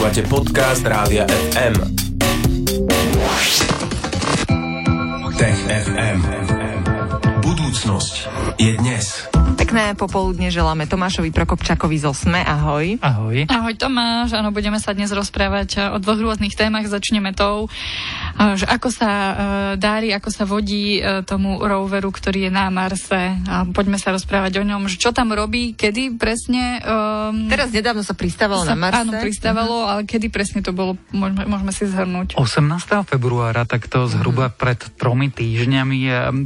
Počúvate podcast Rádia FM. Tech FM. Budúcnosť je dnes. Pekné popoludne želáme Tomášovi Prokopčakovi zo SME. Ahoj. Ahoj. Ahoj Tomáš, áno, budeme sa dnes rozprávať o dvoch rôznych témach. Začneme tou, že ako sa uh, dári, ako sa vodí uh, tomu roveru, ktorý je na Marse. A poďme sa rozprávať o ňom, že čo tam robí, kedy presne... Um, Teraz nedávno sa pristávalo sa, na Marse. Áno, pristávalo, uh-huh. ale kedy presne to bolo, môžeme, môžeme si zhrnúť. 18. februára, tak to zhruba uh-huh. pred tromi týždňami.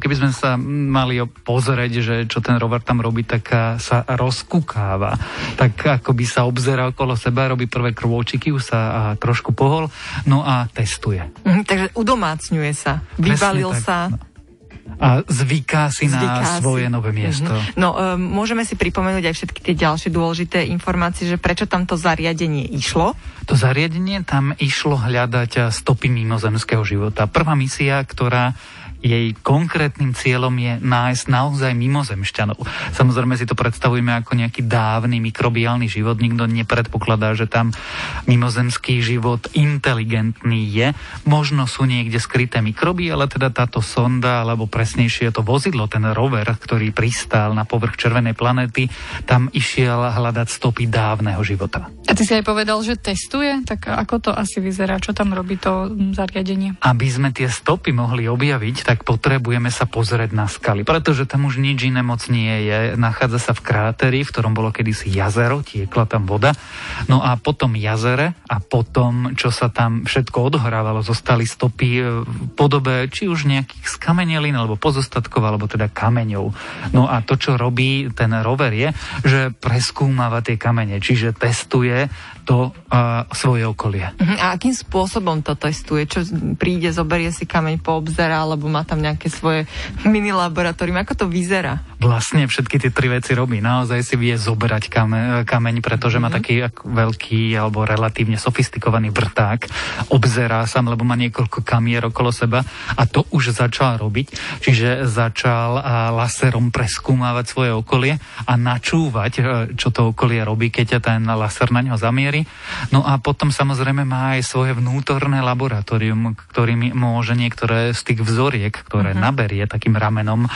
Keby sme sa mali pozrieť, že čo ten rover tam robí, tak sa rozkukáva. Tak ako by sa obzeral okolo seba, robí prvé krôčiky, už sa trošku pohol, no a testuje. Uh-huh, takže Takže udomácňuje sa, vybalil sa. No. A zvyká si zvyká na si. svoje nové miesto. Mm-hmm. No, um, môžeme si pripomenúť aj všetky tie ďalšie dôležité informácie, že prečo tam to zariadenie išlo? To zariadenie tam išlo hľadať stopy mimozemského života. Prvá misia, ktorá jej konkrétnym cieľom je nájsť naozaj mimozemšťanov. Samozrejme si to predstavujeme ako nejaký dávny mikrobiálny život. Nikto nepredpokladá, že tam mimozemský život inteligentný je. Možno sú niekde skryté mikroby, ale teda táto sonda, alebo presnejšie to vozidlo, ten rover, ktorý pristál na povrch červenej planéty, tam išiel hľadať stopy dávneho života. A ty si aj povedal, že testuje? Tak ako to asi vyzerá? Čo tam robí to zariadenie? Aby sme tie stopy mohli objaviť, tak potrebujeme sa pozrieť na skaly, pretože tam už nič iné moc nie je. Nachádza sa v kráteri, v ktorom bolo kedysi jazero, tiekla tam voda. No a potom jazere a potom, čo sa tam všetko odhrávalo, zostali stopy v podobe či už nejakých skamenelín, alebo pozostatkov, alebo teda kameňov. No a to, čo robí ten rover je, že preskúmava tie kamene, čiže testuje to uh, svoje okolie. Mhm. A akým spôsobom to testuje? Čo príde, zoberie si kameň, poobzerá, alebo má tam nejaké svoje mini laboratórium? Ako to vyzerá? Vlastne všetky tie tri veci robí. Naozaj si vie zoberať kameň, kameň pretože mm-hmm. má mhm. taký veľký alebo relatívne sofistikovaný vrták. Obzerá sa, lebo má niekoľko kamier okolo seba a to už začal robiť. Čiže začal laserom preskúmavať svoje okolie a načúvať, e, čo to okolie robí, keď ten laser na ňo zamierí. No a potom samozrejme má aj svoje vnútorné laboratórium, ktorými môže niektoré z tých vzoriek, ktoré mm-hmm. naberie takým ramenom,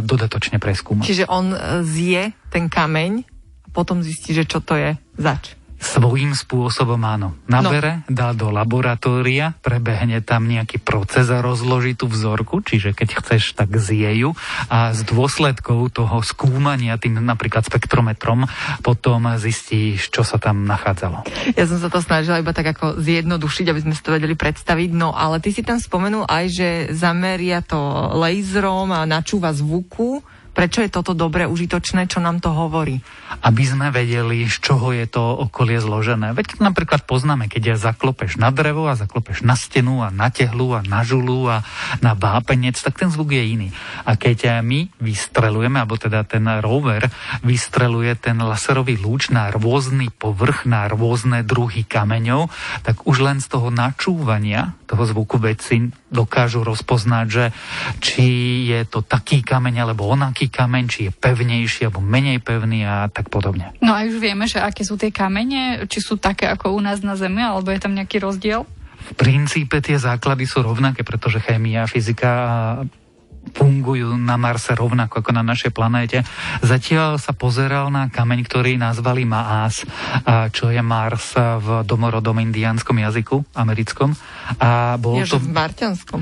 dodatočne preskúmať skúmať. Čiže on e, zje ten kameň a potom zistí, že čo to je zač. Svojím spôsobom áno. Nabere, no. dá do laboratória, prebehne tam nejaký proces a rozloží tú vzorku, čiže keď chceš, tak zjeju a z dôsledkov toho skúmania tým napríklad spektrometrom potom zistíš, čo sa tam nachádzalo. Ja som sa to snažila iba tak ako zjednodušiť, aby sme si to vedeli predstaviť, no ale ty si tam spomenul aj, že zameria to laserom a načúva zvuku Prečo je toto dobre, užitočné, čo nám to hovorí? Aby sme vedeli, z čoho je to okolie zložené. Veď napríklad poznáme, keď ja zaklopeš na drevo a zaklopeš na stenu a na tehlu a na žulu a na vápenec, tak ten zvuk je iný. A keď my vystrelujeme, alebo teda ten rover vystreluje ten laserový lúč na rôzny povrch, na rôzne druhy kameňov, tak už len z toho načúvania toho zvuku vedci dokážu rozpoznať, že či je to taký kameň alebo onaký kameň, či je pevnejší alebo menej pevný a tak podobne. No a už vieme, že aké sú tie kamene, či sú také ako u nás na Zemi, alebo je tam nejaký rozdiel? V princípe tie základy sú rovnaké, pretože chémia, fyzika fungujú na Marse rovnako ako na našej planéte. Zatiaľ sa pozeral na kameň, ktorý nazvali Maás, čo je Mars v domorodom indianskom jazyku, americkom. A bol to... v marťanskom.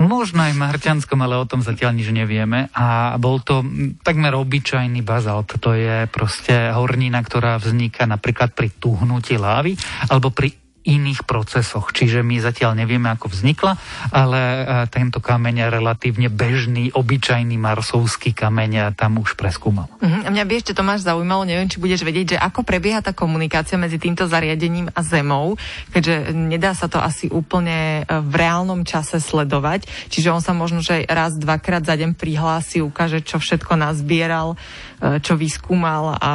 Možno aj v marťanskom, ale o tom zatiaľ nič nevieme. A bol to takmer obyčajný bazalt. To je proste hornina, ktorá vzniká napríklad pri tuhnutí lávy alebo pri iných procesoch. Čiže my zatiaľ nevieme, ako vznikla, ale e, tento kameň je relatívne bežný, obyčajný marsovský kameň a tam už preskúmal. Uh-huh. A mňa by ešte Tomáš zaujímalo, neviem, či budeš vedieť, že ako prebieha tá komunikácia medzi týmto zariadením a Zemou, keďže nedá sa to asi úplne e, v reálnom čase sledovať. Čiže on sa možno, že raz, dvakrát za deň prihlási, ukáže, čo všetko nazbieral, e, čo vyskúmal a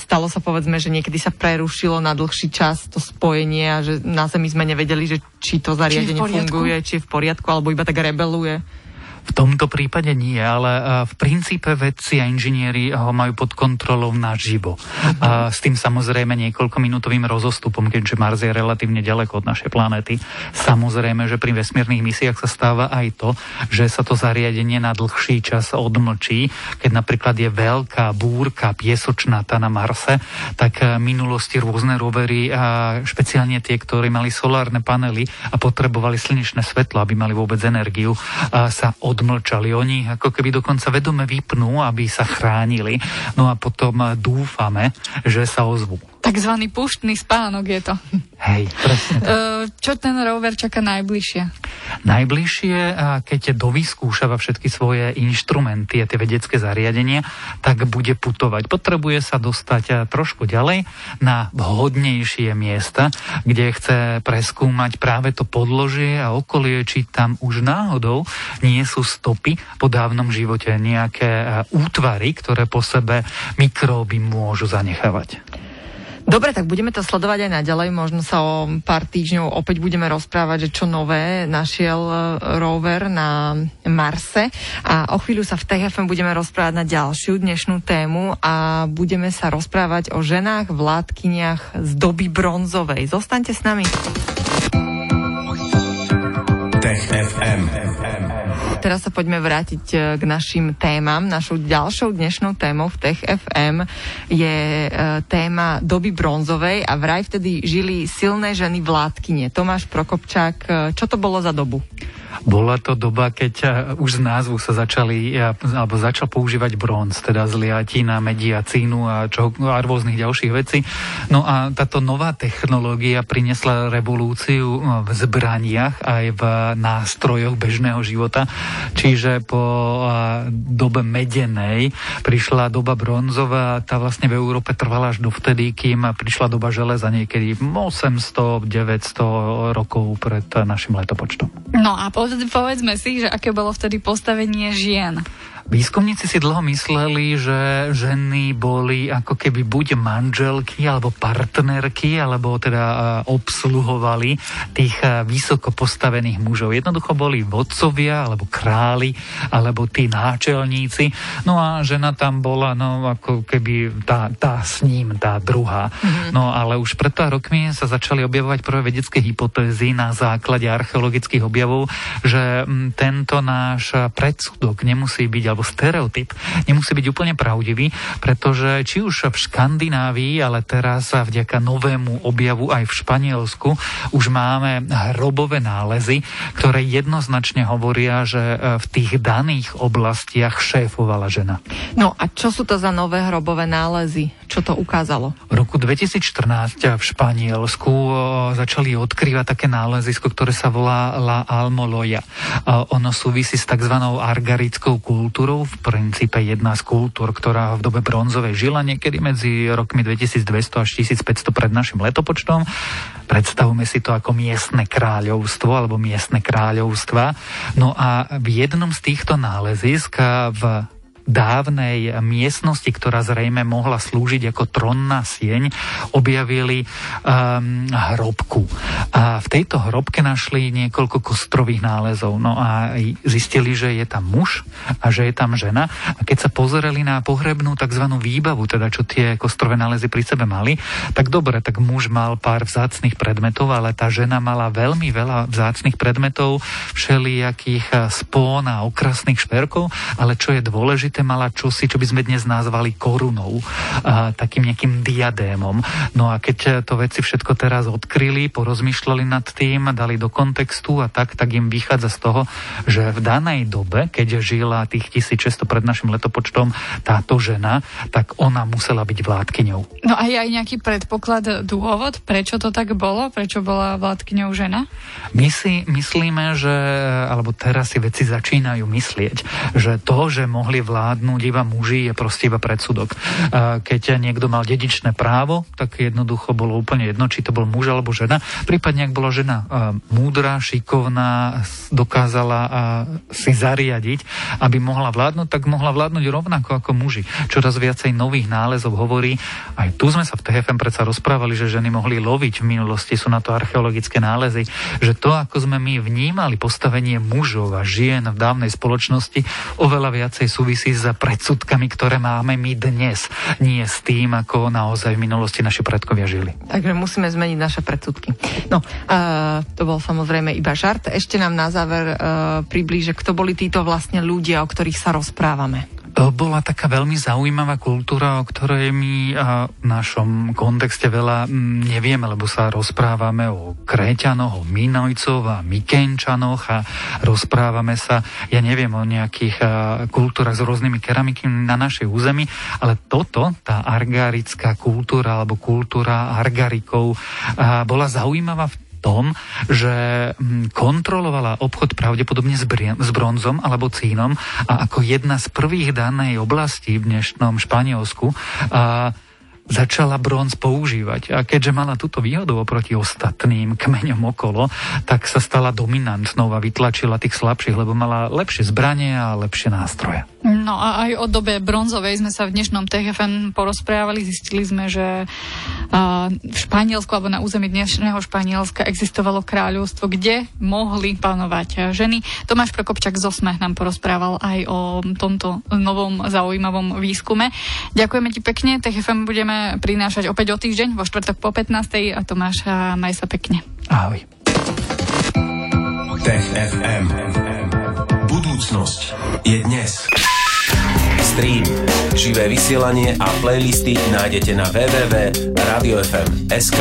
stalo sa povedzme, že niekedy sa prerušilo na dlhší čas to spojenie a že na Zemi sme nevedeli, že či to zariadenie či funguje, či je v poriadku, alebo iba tak rebeluje. V tomto prípade nie, ale e, v princípe vedci a inžinieri ho majú pod kontrolou naživo. A s tým samozrejme niekoľko minútovým rozostupom, keďže Mars je relatívne ďaleko od našej planéty. Samozrejme, že pri vesmírnych misiách sa stáva aj to, že sa to zariadenie na dlhší čas odmlčí. Keď napríklad je veľká búrka piesočnata na Marse, tak v minulosti rôzne rovery, a špeciálne tie, ktorí mali solárne panely a potrebovali slnečné svetlo, aby mali vôbec energiu, sa od odmlčali. Oni ako keby dokonca vedome vypnú, aby sa chránili. No a potom dúfame, že sa ozvú. Takzvaný puštný spánok je to. Hej, presne. E, čo ten rover čaká najbližšie? Najbližšie, keď dovyskúšava všetky svoje inštrumenty a tie vedecké zariadenia, tak bude putovať. Potrebuje sa dostať trošku ďalej na vhodnejšie miesta, kde chce preskúmať práve to podložie a okolie, či tam už náhodou nie sú stopy po dávnom živote, nejaké útvary, ktoré po sebe mikróby môžu zanechávať. Dobre, tak budeme to sledovať aj naďalej. Možno sa o pár týždňov opäť budeme rozprávať, že čo nové našiel e, rover na Marse. A o chvíľu sa v TFM budeme rozprávať na ďalšiu dnešnú tému a budeme sa rozprávať o ženách, vládkyniach z doby bronzovej. Zostaňte s nami. Tech FM. Teraz sa poďme vrátiť e, k našim témam. Našou ďalšou dnešnou témou v Tech FM je e, téma doby bronzovej a vraj vtedy žili silné ženy vládkyne. Tomáš Prokopčák, e, čo to bolo za dobu? Bola to doba, keď eh, už z názvu sa začali, eh, alebo začal používať bronz, teda z liatina, mediacínu a, čo, a rôznych ďalších vecí. No a táto nová technológia priniesla revolúciu eh, v zbraniach aj v nástrojoch bežného života. Čiže po dobe medenej prišla doba bronzová, tá vlastne v Európe trvala až dovtedy, kým prišla doba železa niekedy 800-900 rokov pred našim letopočtom. No a po povedzme si, že aké bolo vtedy postavenie žien. Výskumníci si dlho mysleli, že ženy boli ako keby buď manželky alebo partnerky, alebo teda e, obsluhovali tých e, vysoko postavených mužov. Jednoducho boli vodcovia alebo králi alebo tí náčelníci. No a žena tam bola no ako keby tá, tá s ním, tá druhá. Mm-hmm. No ale už pred pár rokmi sa začali objavovať prvé vedecké hypotézy na základe archeologických objavov, že tento náš predsudok nemusí byť alebo stereotyp nemusí byť úplne pravdivý, pretože či už v Škandinávii, ale teraz vďaka novému objavu aj v Španielsku už máme hrobové nálezy, ktoré jednoznačne hovoria, že e, v tých daných oblastiach šéfovala žena. No a čo sú to za nové hrobové nálezy? Čo to ukázalo? V roku 2014 v Španielsku e, začali odkrývať také nálezisko, ktoré sa volá La Almoloja. E, ono súvisí s tzv. argarickou kultúrou v princípe jedna z kultúr, ktorá v dobe bronzovej žila niekedy medzi rokmi 2200 až 1500 pred našim letopočtom. Predstavme si to ako miestne kráľovstvo alebo miestne kráľovstva. No a v jednom z týchto nálezisk v dávnej miestnosti, ktorá zrejme mohla slúžiť ako tronná sieň, objavili um, hrobku. A v tejto hrobke našli niekoľko kostrových nálezov. No a zistili, že je tam muž a že je tam žena. A keď sa pozerali na pohrebnú tzv. výbavu, teda čo tie kostrové nálezy pri sebe mali, tak dobre, tak muž mal pár vzácných predmetov, ale tá žena mala veľmi veľa vzácných predmetov, všelijakých spón a okrasných šperkov, ale čo je dôležité, dôležité, mala čosi, čo by sme dnes nazvali korunou, a, takým nejakým diadémom. No a keď to veci všetko teraz odkryli, porozmýšľali nad tým, dali do kontextu a tak, tak im vychádza z toho, že v danej dobe, keď žila tých 1600 pred našim letopočtom táto žena, tak ona musela byť vládkyňou. No a je aj nejaký predpoklad, dôvod, prečo to tak bolo? Prečo bola vládkyňou žena? My si myslíme, že, alebo teraz si veci začínajú myslieť, že to, že mohli vládkyňou vládnuť iba muži, je proste iba predsudok. Keď niekto mal dedičné právo, tak jednoducho bolo úplne jedno, či to bol muž alebo žena. Prípadne, ak bola žena múdra, šikovná, dokázala si zariadiť, aby mohla vládnuť, tak mohla vládnuť rovnako ako muži. Čoraz viacej nových nálezov hovorí, aj tu sme sa v TFM predsa rozprávali, že ženy mohli loviť v minulosti, sú na to archeologické nálezy, že to, ako sme my vnímali postavenie mužov a žien v dávnej spoločnosti, oveľa viacej súvisí s predsudkami, ktoré máme my dnes, nie s tým, ako naozaj v minulosti naši predkovia žili. Takže musíme zmeniť naše predsudky. No, uh, to bol samozrejme iba žart. Ešte nám na záver uh, priblíže, kto boli títo vlastne ľudia, o ktorých sa rozprávame. To bola taká veľmi zaujímavá kultúra, o ktorej my v našom kontexte veľa nevieme, lebo sa rozprávame o Kréťanoch, o Minojcov a Mikenčanoch a rozprávame sa, ja neviem, o nejakých kultúrach s rôznymi keramikami na našej území, ale toto, tá argarická kultúra alebo kultúra argarikov bola zaujímavá v tom, že mm, kontrolovala obchod pravdepodobne s, br- s bronzom alebo cínom a ako jedna z prvých danej oblasti v dnešnom Španielsku a začala bronz používať. A keďže mala túto výhodu oproti ostatným kmeňom okolo, tak sa stala dominantnou a vytlačila tých slabších, lebo mala lepšie zbranie a lepšie nástroje. No a aj o dobe bronzovej sme sa v dnešnom TFN porozprávali. Zistili sme, že v Španielsku alebo na území dnešného Španielska existovalo kráľovstvo, kde mohli panovať ženy. Tomáš Prokopčak z Osme nám porozprával aj o tomto novom zaujímavom výskume. Ďakujeme ti pekne. TFM budeme prinášať opäť o týždeň vo štvrtok po 15. a Tomáš, maj sa pekne. Ahoj. Tech FM. Budúcnosť je dnes. Stream, živé vysielanie a playlisty nájdete na www.radiofm.sk.